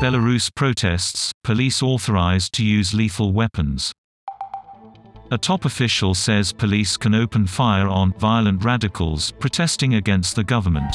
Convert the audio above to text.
Belarus protests, police authorized to use lethal weapons. A top official says police can open fire on violent radicals protesting against the government.